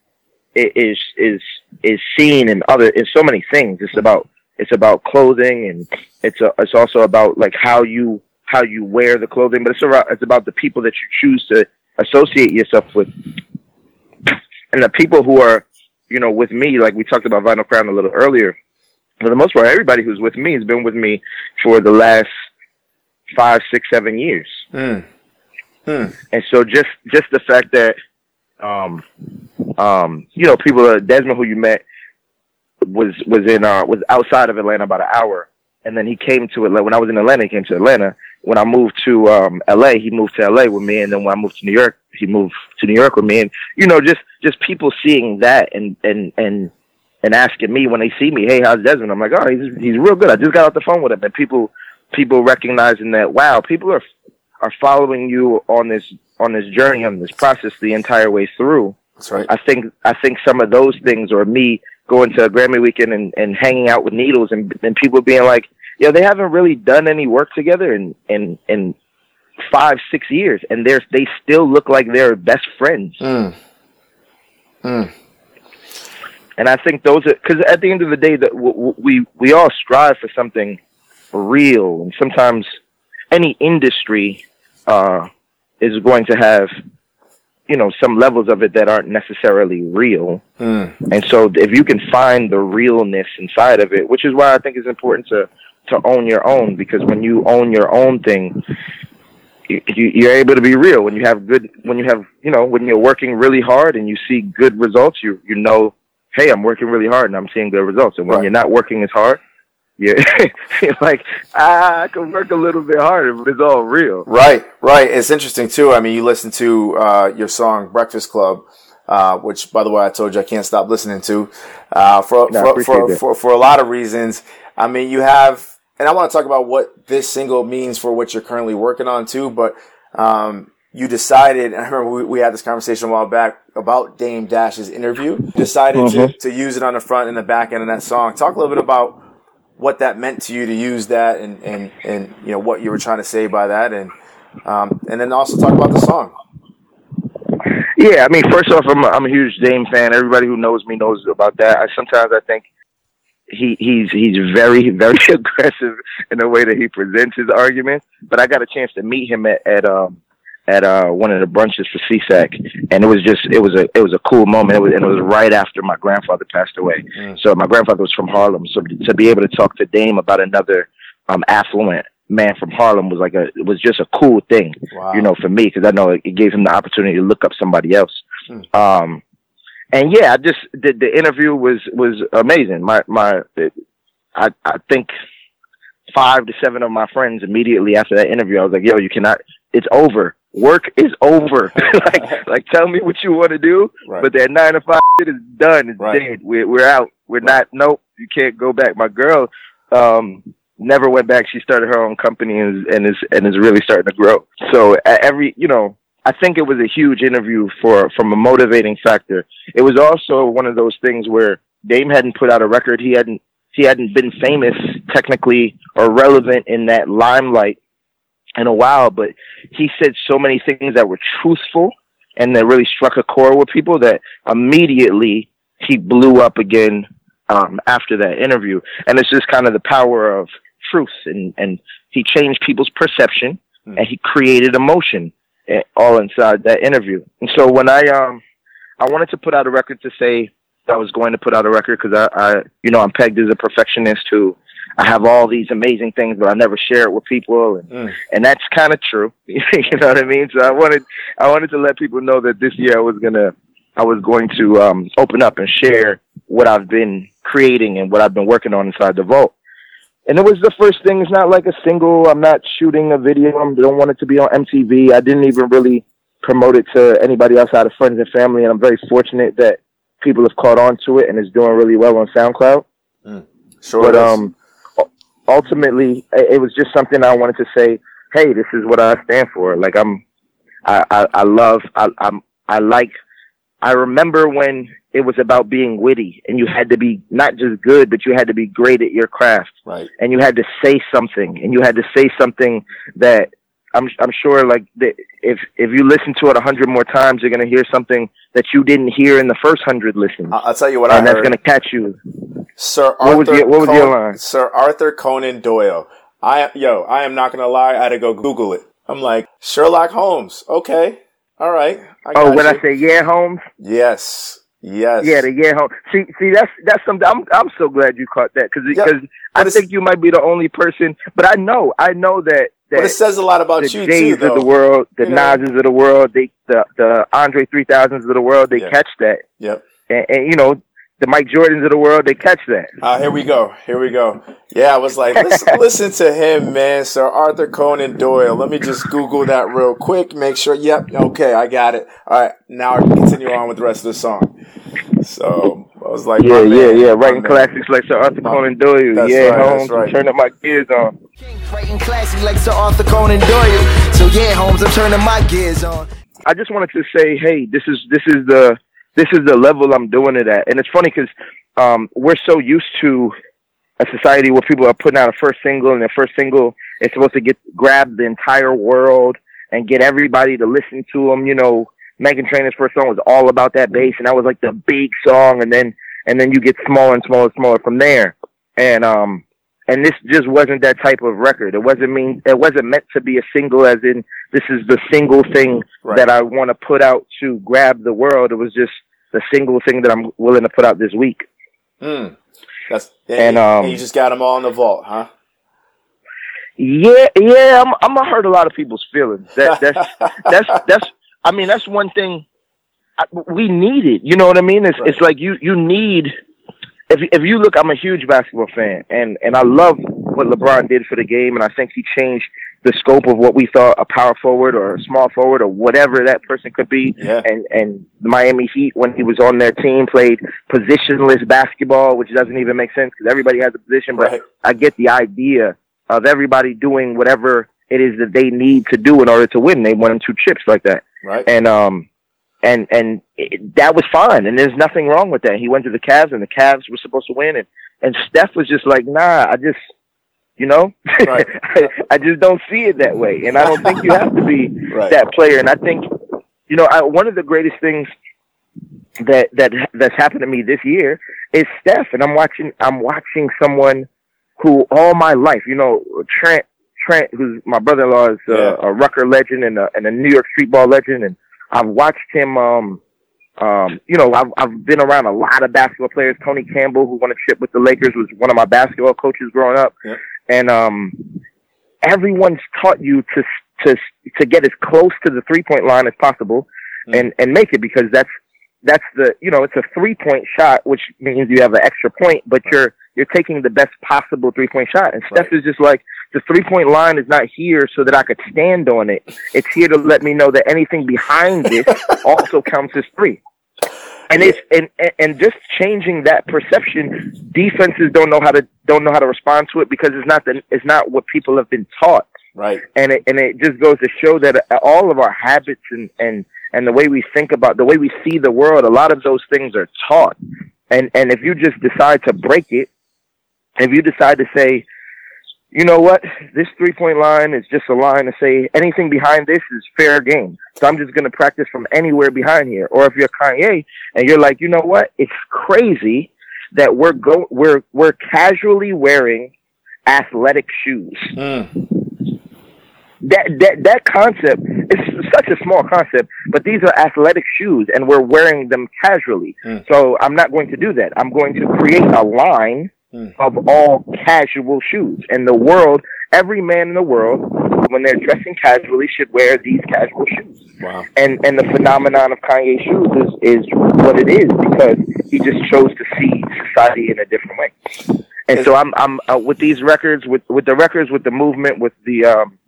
is is is seen in other in so many things. It's about it's about clothing and it's a, it's also about like how you how you wear the clothing, but it's about it's about the people that you choose to associate yourself with, and the people who are you know with me, like we talked about Vinyl Crown a little earlier. For the most part, everybody who's with me has been with me for the last five, six, seven years. Hmm. Hmm. And so just just the fact that um um you know people uh, Desmond who you met was was in uh was outside of Atlanta about an hour and then he came to Atlanta when I was in Atlanta he came to Atlanta when I moved to um LA he moved to LA with me. And then when I moved to New York he moved to New York with me. And you know just just people seeing that and and and and asking me when they see me hey how's Desmond? I'm like oh he's he's real good. I just got off the phone with him. And people people recognizing that wow people are are following you on this on this journey on this process the entire way through. That's right. I think I think some of those things, or me going to a Grammy weekend and, and hanging out with Needlz, and and people being like, yeah, they haven't really done any work together in in in five six years, and they're they still look like they're best friends. Mm. Mm. And I think those are because at the end of the day, that w- w- we we all strive for something real, and sometimes any industry uh, is going to have you know some levels of it that aren't necessarily real. Mm. And so if you can find the realness inside of it, which is why I think it's important to to own your own because when you own your own thing, you, you- you're able to be real. When you have good, when you have, you know, when you're working really hard and you see good results, you you know, hey, I'm working really hard and I'm seeing good results. And when Right. you're not working as hard, yeah, it's like I can work a little bit harder, but it's all real. Right, right. It's interesting too. I mean, you listen to uh, your song "Breakfast Club," uh, which, by the way, I told you I can't stop listening to uh, for, no, for, for, for, for a lot of reasons. I mean, you have, and I want to talk about what this single means for what you're currently working on too. But um, you decided, I remember we, we, had this conversation a while back about Dame Dash's interview. Decided mm-hmm. to, to use it on the front and the back end of that song. Talk a little bit about what that meant to you to use that and, and, and you know, what you were trying to say by that. And, um, and then also talk about the song. Yeah, I mean, first off, I'm a, I'm a huge Dame fan. Everybody who knows me knows about that. I, sometimes I think he he's he's very very aggressive in the way that he presents his arguments. But I got a chance to meet him at, at um at uh one of the brunches for SESAC, and it was just it was a it was a cool moment. It was, and it was right after my grandfather passed away. Mm. So my grandfather was from Harlem, so to be able to talk to Dame about another um affluent man from Harlem was like a it was just a cool thing, wow. you know, for me because I know it, it, gave him the opportunity to look up somebody else. Mm. Um, and yeah, I just the, the interview was was amazing. My my, it, I I think five to seven of my friends immediately after that interview, I was like, "Yo, you cannot. It's over. Work is over. like, like, tell me what you want to do, right. but that nine to five shit is done. It's right. dead. We're we're out. We're right. not. Nope. You can't go back. My girl, um, never went back. She started her own company and, and is and is really starting to grow. So every, you know, I think it was a huge interview for from a motivating factor. It was also one of those things where Dame hadn't put out a record. He hadn't he hadn't been famous technically or relevant in that limelight in a while, but he said so many things that were truthful and that really struck a chord with people that immediately he blew up again um, after that interview. And it's just kind of the power of truth and, and he changed people's perception mm. and he created emotion all inside that interview. And so when I, um, I wanted to put out a record to say I was going to put out a record because I, I, you know, I'm pegged as a perfectionist who I have all these amazing things, but I never share it with people, and mm. and that's kind of true. you know what I mean? So I wanted I wanted to let people know that this year I was gonna I was going to um, open up and share what I've been creating and what I've been working on inside the vault. And it was the first thing. It's not like a single. I'm not shooting a video. I don't want it to be on MTV. I didn't even really promote it to anybody outside of friends and family. And I'm very fortunate that people have caught on to it and it's doing really well on SoundCloud. Mm, sure. But um, ultimately, it was just something I wanted to say. Hey, this is what I stand for. Like I'm, I, I, I love, I, I'm, I like I remember when it was about being witty and you had to be not just good, but you had to be great at your craft. Right. And you had to say something and you had to say something that I'm, I'm sure like the, if, if you listen to it a hundred more times, you're going to hear something that you didn't hear in the first hundred listens. I'll tell you what and I that's going to catch you. Sir Arthur, what was, your, what was Con- your line? Sir Arthur Conan Doyle. I, yo, I am not going to lie. I had to go Google it. I'm like, Sherlock Holmes. Okay. All right. oh, when you. I say yeah, Holmes. Yes. Yes. Yeah, the yeah, Holmes. See, see, that's that's something. I'm I'm so glad you caught that because because yep. I think you might be the only person. But I know, I know that. that but it says a lot about the you Jays too, of the world, the you Nas's of the world, they the the Andre three thousands of the world, they catch that. Yep. And, and you know, the Mike Jordans of the world, they catch that. Uh, here we go. Here we go. Yeah, I was like, listen, listen to him, man. Sir Arthur Conan Doyle. Let me just Google that real quick. Make sure. Yep. Okay, I got it. All right. Now I can continue on with the rest of the song. So I was like, yeah, yeah, yeah. Writing classics like Sir Arthur Conan Doyle. That's yeah, right, Holmes. Right. Turn up my gears on. Writing classics like Sir Arthur Conan Doyle. So yeah, Holmes, I'm turning my gears on. I just wanted to say, hey, this is this is the this is the level I'm doing it at. And it's funny because um, we're so used to a society where people are putting out a first single and their first single is supposed to get grab the entire world and get everybody to listen to them. You know, Meghan Trainor's first song was all about that bass, and that was like the big song, and then and then you get smaller and smaller and smaller from there. And um, and this just wasn't that type of record. It wasn't mean. It wasn't meant to be a single, as in this is the single thing right. that I want to put out to grab the world. It was just the single thing that I'm willing to put out this week. Hmm. That's and, and um, you just got them all in the vault, huh? Yeah, yeah. I'm, I'm gonna hurt a lot of people's feelings. That, that's that's that's. I mean, that's one thing I, we need it. You know what I mean? It's right. it's like you you need if if you look, I'm a huge basketball fan, and and I love what LeBron did for the game, and I think he changed the scope of what we thought a power forward or a small forward or whatever that person could be. Yeah. And and the Miami Heat when he was on their team played positionless basketball, which doesn't even make sense because everybody has a position. But Right. I get the idea of everybody doing whatever it is that they need to do in order to win. They won two chips like that Right. and um and and it, that was fine and there's nothing wrong with that he went to the Cavs and the Cavs were supposed to win and and Steph was just like nah I just you know Right. I, I just don't see it that way and I don't think you have to be Right. that player and I think you know I, one of the greatest things that that that's happened to me this year is Steph and I'm watching I'm watching someone who all my life you know Trent Trent, who's my brother-in-law, is uh, Yeah. a Rucker legend and a, and a New York streetball legend, and I've watched him. Um, um, you know, I've I've been around a lot of basketball players. Tony Campbell, who won a chip with the Lakers, was one of my basketball coaches growing up, Yeah. And um, everyone's taught you to to to get as close to the three point line as possible, Mm. and and make it because that's that's the you know it's a three point shot, which means you have an extra point, but you're you're taking the best possible three point shot. And Steph Right. is just like the three point line is not here so that I could stand on it. It's here to let me know that anything behind it also counts as three. And it's and, and just changing that perception, defenses don't know how to don't know how to respond to it because it's not the it's not what people have been taught Right. and it and it just goes to show that uh, all of our habits and and and the way we think about the way we see the world, a lot of those things are taught. And and if you just decide to break it, if you decide to say, you know what, this three point line is just a line to say anything behind this is fair game. So I'm just gonna practice from anywhere behind here. Or if you're Kanye and you're like, you know what, it's crazy that we're go we're we're casually wearing athletic shoes Mm. that that that concept is such a small concept, but these are athletic shoes, and we're wearing them casually. Mm. So I'm not going to do that. I'm going to create a line Mm. of all casual shoes, In the world, every man in the world, when they're dressing casually, should wear these casual shoes. Wow. And and the phenomenon of Kanye shoes is is what it is because he just chose to see society in a different way. And so I'm I'm uh, with these records, with with the records, with the movement, with the um,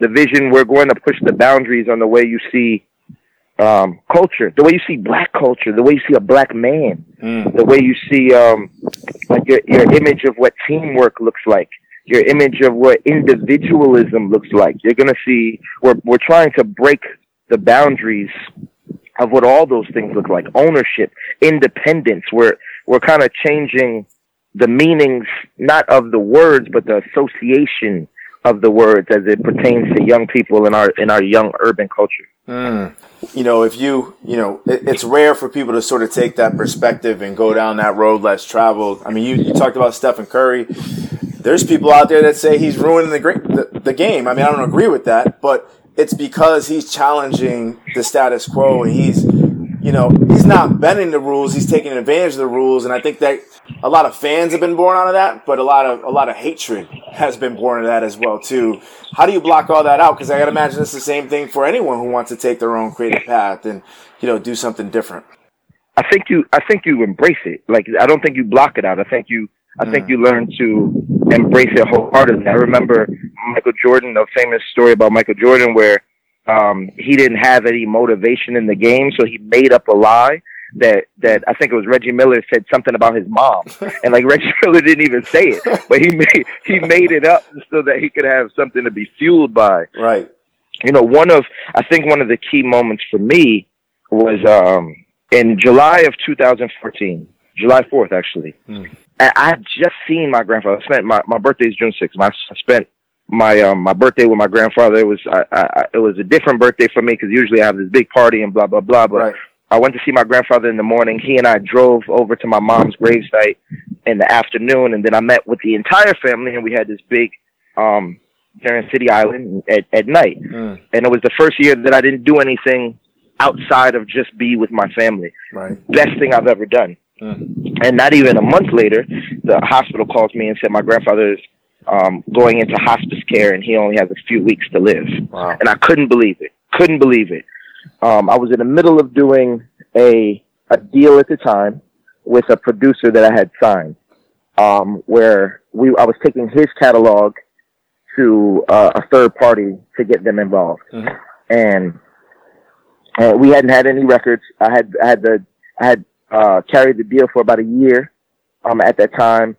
the vision. We're going to push the boundaries on the way you see um, culture, the way you see black culture, the way you see a black man, Mm. the way you see um, like your your image of what teamwork looks like, your image of what individualism looks like. You're gonna see we're we're trying to break the boundaries of what all those things look like. Ownership, independence. We're we're kind of changing the meanings not of the words but the association of the words as it pertains to young people in our in our young urban culture. Mm. You know, if you, you know, it, it's rare for people to sort of take that perspective and go down that road less traveled. I mean, you, you talked about Stephen Curry. There's people out there that say he's ruining the, great, the the game. I mean, I don't agree with that, but it's because he's challenging the status quo and he's, you know, he's not bending the rules. He's taking advantage of the rules, and I think that a lot of fans have been born out of that, but a lot of a lot of hatred has been born of that as well too. How do you block all that out? Because I got to imagine it's the same thing for anyone who wants to take their own creative path and you know do something different. I think you I think you embrace it. Like I don't think you block it out. I think you I think you learn to embrace it wholeheartedly. I remember Michael Jordan, a famous story about Michael Jordan where um he didn't have any motivation in the game, so he made up a lie that that I think it was Reggie Miller said something about his mom. And like Reggie Miller didn't even say it, but he made he made it up so that he could have something to be fueled by Right. you know, one of I think one of the key moments for me was um in July of 2014, July 4th actually. Hmm. I had just seen my grandfather. I spent my my birthday is June 6th. My, I spent my um my birthday with my grandfather. It was I, I, it was a different birthday for me because usually I have this big party and blah blah blah. But Right. I went to see my grandfather in the morning. He and I drove over to my mom's gravesite in the afternoon, and then I met with the entire family, and we had this big um in City Island at at night Mm. and it was the first year that I didn't do anything outside of just be with my family. Right. Best thing I've ever done. Mm. And not even a month later, the hospital calls me and said my grandfather is um, going into hospice care and he only has a few weeks to live. Wow. And I couldn't believe it. Couldn't believe it. Um, I was in the middle of doing a a deal at the time with a producer that I had signed, um, where we I was taking his catalog to uh, a third party to get them involved, Mhm. and uh, we hadn't had any records. I had I had the I had uh, carried the deal for about a year um, at that time,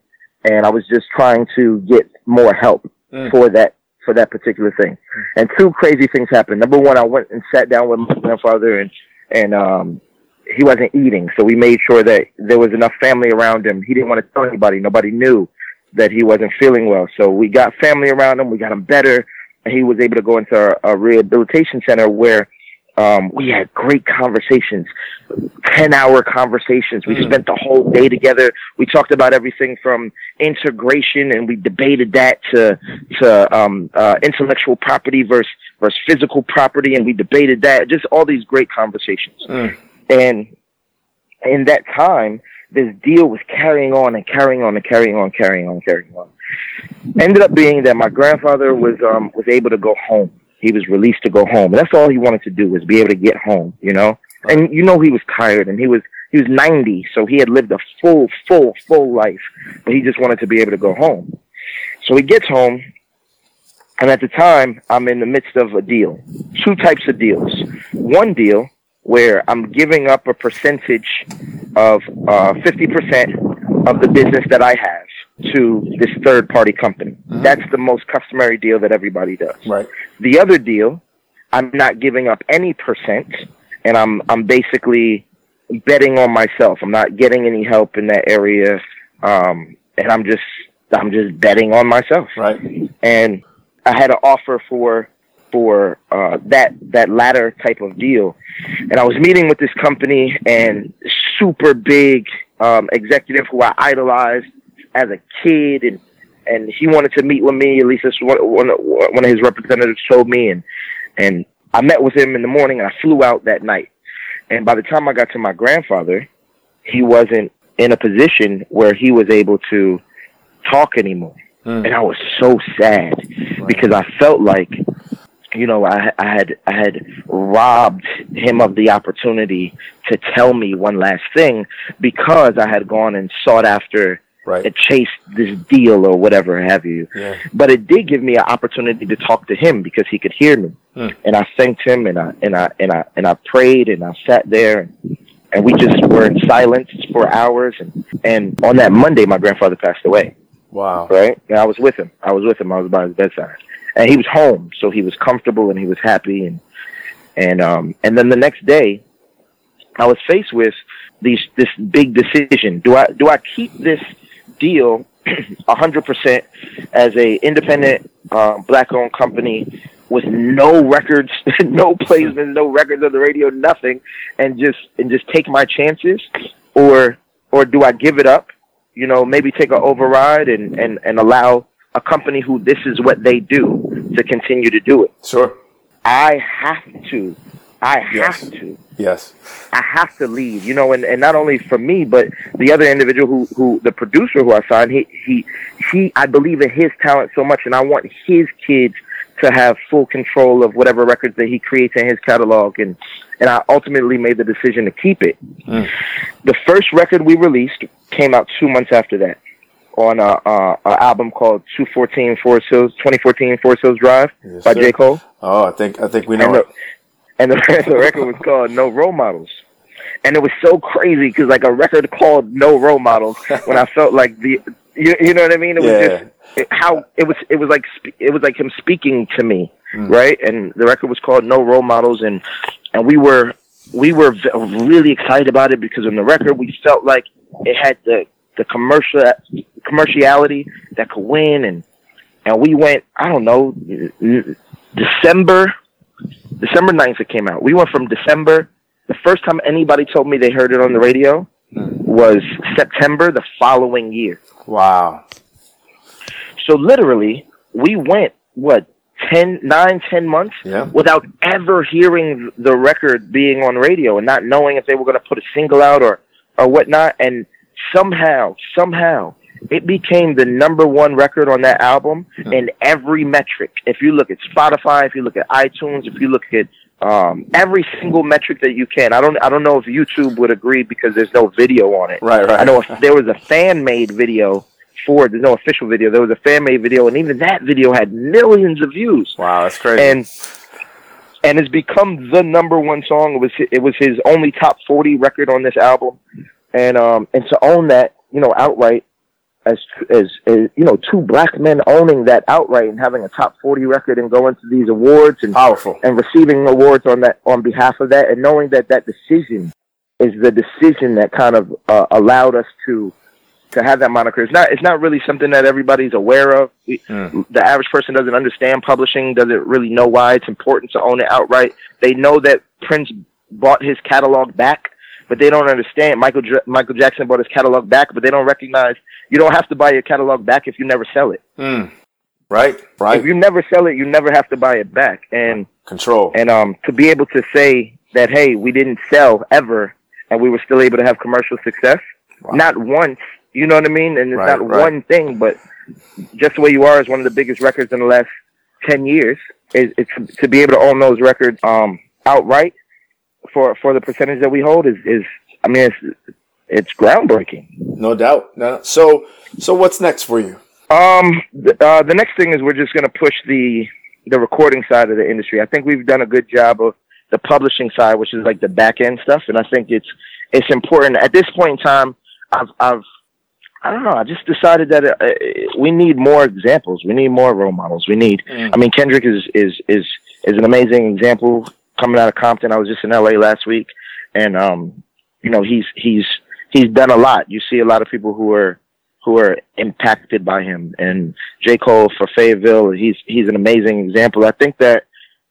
and I was just trying to get more help Mm. for that for that particular thing. And two crazy things happened. Number one, I went and sat down with my grandfather, and and um, he wasn't eating, so we made sure that there was enough family around him. He didn't want to tell anybody. Nobody knew that he wasn't feeling well. So we got family around him. We got him better, and he was able to go into a, a rehabilitation center where um, we had great conversations, ten hour conversations. We Mm. spent the whole day together. We talked about everything from integration, and we debated that to to um, uh, intellectual property versus versus physical property, and we debated that. Just all these great conversations. Mm. And in that time, this deal was carrying on and carrying on and carrying on, carrying on, carrying on. Ended up being that my grandfather was um was able to go home. He was released to go home, and that's all he wanted to do was be able to get home. You know, and you know he was tired, and he was he was ninety, so he had lived a full, full, full life, but he just wanted to be able to go home. So he gets home, and at the time, I'm in the midst of a deal. Two types of deals. One deal where I'm giving up a percentage of uh, 50% of the business that I have to this third party company. That's the most customary deal that everybody does. Right. The other deal, I'm not giving up any percent, and I'm I'm basically betting on myself. I'm not getting any help in that area, um, and I'm just I'm just betting on myself Right. and I had an offer for for uh, that that latter type of deal, and I was meeting with this company and super big um, executive who I idolized as a kid, and and he wanted to meet with me. At least that's what one one of his representatives told me, and and I met with him in the morning, and I flew out that night. And by the time I got to my grandfather, he wasn't in a position where he was able to talk anymore Mm. and I was so sad because I felt like, you know, I, I had I had robbed him of the opportunity to tell me one last thing because I had gone and sought after Right. and chased this deal or whatever have you. Yeah. But it did give me an opportunity to talk to him because he could hear me, Hmm. and I thanked him and I and I and I and I prayed and I sat there. And, and we just were in silence for hours, and, and on that Monday, my grandfather passed away Wow. right? And I was with him. I was with him. I was by his bedside, and he was home, so he was comfortable and he was happy. And and um and then the next day, I was faced with these this big decision: do I do I keep this deal a hundred percent as a independent uh, black-owned company with no records, no placements, no records on the radio, nothing, and just and just take my chances, or or do I give it up? You know, maybe take an override and and and allow a company who this is what they do to continue to do it. Sure. I have to. I have Yes. to. Yes. I have to leave, you know, and, and not only for me, but the other individual who, who the producer who I signed, he, he, he, I believe in his talent so much and I want his kids to have full control of whatever records that he creates in his catalog. And, and I ultimately made the decision to keep it. Mm. The first record we released came out two months after that on a, a, a album called 214 Forest Hills, 2014 Forest Hills Drive Yes, by sir. J. Cole Oh, I think I think we know and it. the, and the, the record was called No Role Models. And it was so crazy because like a record called No Role Models when I felt like the you, you know what I mean? It was just it, how it was it was like it was like him speaking to me, Mm. right? And the record was called No Role Models and and we were we were v- really excited about it because on the record we felt like it had the the commercial commerciality that could win and and we went I don't know December December 9th it came out. We went from December. The first time anybody told me they heard it on the radio was September the following year. Wow. So literally, we went, what, 10, 9, 10 months Yeah. without ever hearing the record being on radio and not knowing if they were going to put a single out or, or whatnot. And somehow, somehow, it became the number one record on that album in every metric. If you look at Spotify, if you look at iTunes, if you look at um, every single metric that you can. I don't I don't know if YouTube would agree because there's no video on it. Right, right. I know if there was a fan made video for it. There's no official video. There was a fan made video, and even that video had millions of views. Wow, that's crazy. And and it's become the number one song. It was it was his only top forty record on this album, and um and to own that, you know, outright as as, as you know, two black men owning that outright and having a top forty record and going to these awards and powerful and receiving awards on that on behalf of that, and knowing that that decision is the decision that kind of uh, allowed us to to have that moniker. It's not it's not really something that everybody's aware of. Mm. The average person doesn't understand publishing, doesn't really know why it's important to own it outright. They know that Prince bought his catalog back, but they don't understand. Michael Michael Jackson bought his catalog back, but they don't recognize you don't have to buy your catalog back if you never sell it. Mm. Right, right. If you never sell it, you never have to buy it back. And Control. and um to be able to say that hey, we didn't sell ever and we were still able to have commercial success. Not once, you know what I mean? And it's Right, not right. one thing, but just the way you are is one of the biggest records in the last ten years. Is it's to be able to own those records um outright for for the percentage that we hold is is I mean it's it's groundbreaking. no doubt. No. So, so what's next for you? Um, th- uh, the next thing is we're just going to push the the recording side of the industry. I think we've done a good job of the publishing side, which is like the back end stuff, and I think it's it's important at this point in time. I've I've I don't know. I just decided that uh, we need more examples. We need more role models. We need. I mean, Kendrick is is is is an amazing example coming out of Compton. I was just in LA last week, and um, you know, he's he's he's done a lot. You see a lot of people who are who are impacted by him. And J. Cole for Fayetteville, he's he's an amazing example. I think that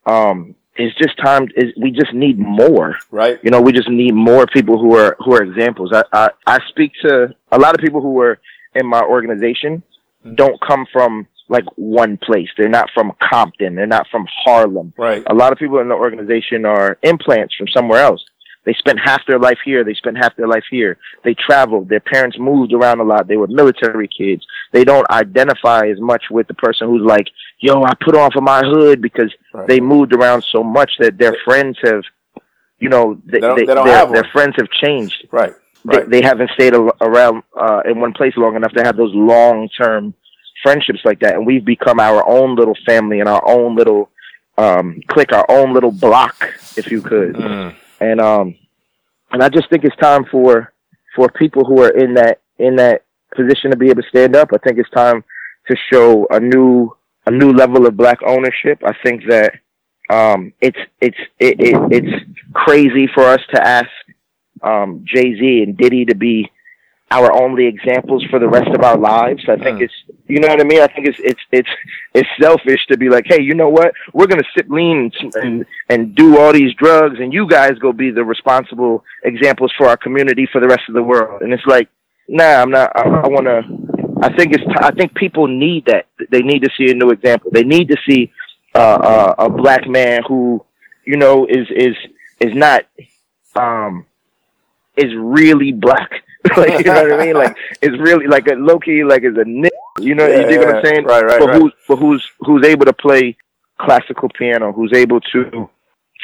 um it's just time is we just need more. Right. You know, we just need more people who are who are examples. I, I, I speak to a lot of people who are in my organization don't come from like one place. They're not from Compton. They're not from Harlem. Right. A lot of people in the organization are implants from somewhere else. They spent half their life here. They spent half their life here. They traveled. Their parents moved around a lot. They were military kids. They don't identify as much with the person who's like, yo, I put on for my hood because Right. they moved around so much that their friends have, you know, they, They don't- they, they their, have their friends have changed. Right. They, Right. they haven't stayed a, around uh, in one place long enough to have those long term friendships like that. And we've become our own little family and our own little um, clique, our own little block, if you could. Mm. And um, and I just think it's time for for people who are in that in that position to be able to stand up. I think it's time to show a new a new level of black ownership. I think that um, it's it's it, it, it's crazy for us to ask um, Jay Z and Diddy to be our only examples for the rest of our lives. I think Mm. it's you know what I mean. I think it's it's it's it's selfish to be like, hey, you know what? We're gonna sit lean and and, and do all these drugs, and you guys go be the responsible examples for our community for the rest of the world. And it's like, nah, I'm not. I, I want to. I think it's. I think people need that. They need to see a new example. They need to see uh, uh, a black man who, you know, is is is not um is really black. like you know what I mean? Like is really like a low key like is a nigga. You know, you dig what I'm saying? right, right, But right. who's but who's who's able to play classical piano? Who's able to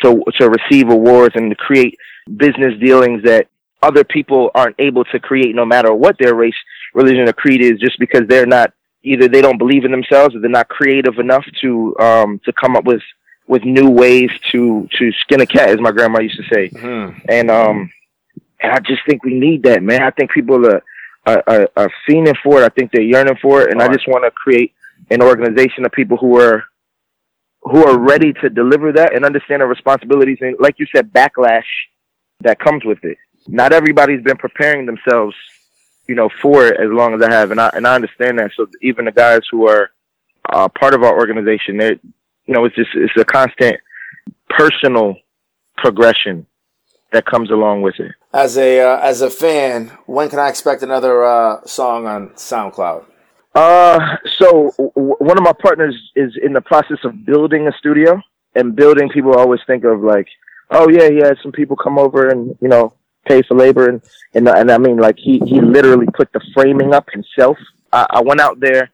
to to receive awards and to create business dealings that other people aren't able to create, no matter what their race, religion, or creed is, just because they're not either they don't believe in themselves or they're not creative enough to um to come up with with new ways to to skin a cat, as my grandma used to say Mm. and um, and I just think we need that, man. I think people are are, are, are fiending for it. I think they're yearning for it, and I just want to create an organization of people who are who are ready to deliver that and understand the responsibilities and, like you said, backlash that comes with it. Not everybody's been preparing themselves, you know, for it as long as I have, and I and I understand that. So even the guys who are uh, part of our organization, they, you know, it's just it's a constant personal progression that comes along with it. As a uh, as a fan, when can I expect another uh, song on SoundCloud? Uh, so w- one of my partners is in the process of building a studio, and building people always think of like, oh yeah, he had some people come over and you know pay for labor, and and and I mean like he he literally put the framing up himself. I, I went out there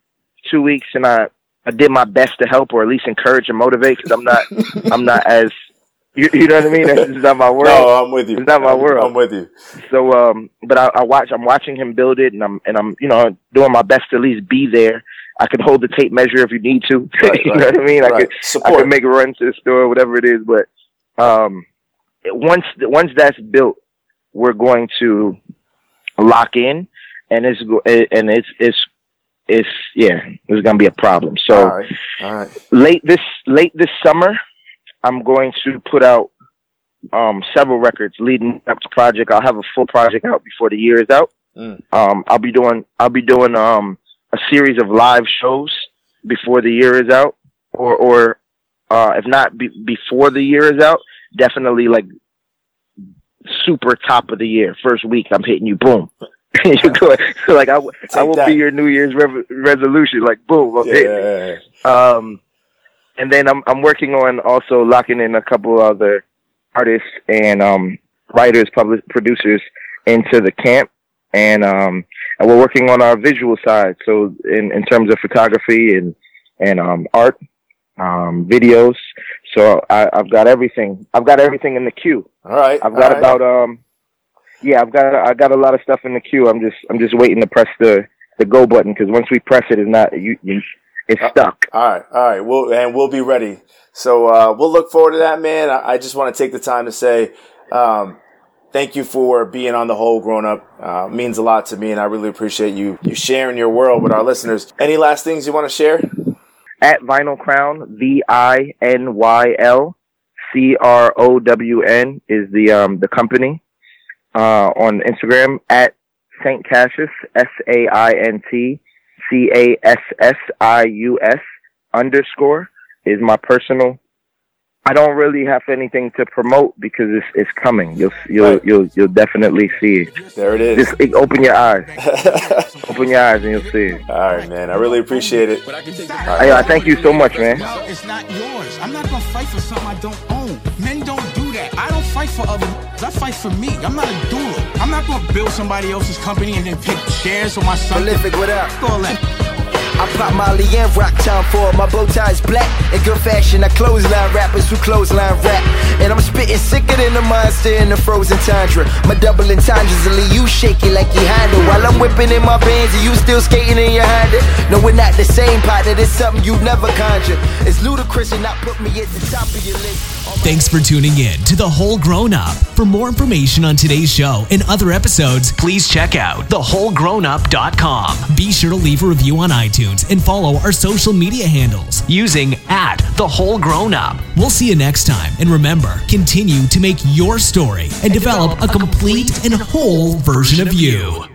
two weeks and I I did my best to help or at least encourage and motivate because I'm not I'm not as You, you know what I mean? That's just not my world. No, I'm with you. It's not my I'm, world. I'm with you. So, um, but I, I watch. I'm watching him build it, and I'm and I'm you know doing my best to at least be there. I can hold the tape measure if you need to. Right, you right, know what I mean? I right. could I Support. could make a run to the store, whatever it is. But um, once once that's built, we're going to lock in, and it's and it's it's it's yeah, there's gonna be a problem. So all right, all right. late this late this summer, I'm going to put out um, several records leading up to project. I'll have a full project out before the year is out. Mm. Um, I'll be doing I'll be doing um, a series of live shows before the year is out, or or uh, if not be, before the year is out, definitely like super top of the year, first week. I'm hitting you, boom. you go like I, w- I will that. be your New Year's rev- resolution, like boom, I'm hitting it. Yeah. Um, and then I'm I'm working on also locking in a couple other artists and um, writers, public producers into the camp, and um, and we're working on our visual side. So in in terms of photography and and um, art, um, videos. So I, I've got everything. I've got everything in the queue. All right. I've got right. about um, yeah, I've got I got a lot of stuff in the queue. I'm just I'm just waiting to press the the go button because once we press it, it's not you, you it's Uh, stuck. All right, all right. We'll and we'll be ready. So uh, we'll look forward to that, man. I, I just want to take the time to say um, thank you for being on the whole grown up. Uh, means a lot to me, and I really appreciate you you sharing your world with our listeners. Any last things you want to share? at Vinyl Crown, V I N Y L C R O W N is the um the company. Uh on Instagram at Saint Cassius S A I N T C A S S I U S underscore is my personal I don't really have anything to promote because it's it's coming. You'll you'll Right. you'll you'll definitely see it. There it is. Just open your eyes. open your eyes and you'll see it. all right, man. I really appreciate it. Hey, I thank you so much, man. It's not yours. I'm not gonna fight for something I don't own. Men don't fight for other. I fight for me. I'm not a doula. I'm not gonna build somebody else's company and then pick shares for my son. Prolific, what up? All that. I pop Molly and rock time for it. my bow tie is black. In good fashion, I clothesline rappers who clothesline rap. And I'm spitting sicker than a monster in the frozen tundra. My double entendres will leave you shaky like you handle. While I'm whipping in my bands and you still skating in your Honda. No, we're not the same partner. It's something you never conjure. It's ludicrous and not put me at the top of your list. Thanks for tuning in to The Whole Grown Up. For more information on today's show and other episodes, please check out thewholegrownup.com. Be sure to leave a review on iTunes and follow our social media handles using at The Whole Grown Up. We'll see you next time. And remember, continue to make your story and develop a complete and whole version of you.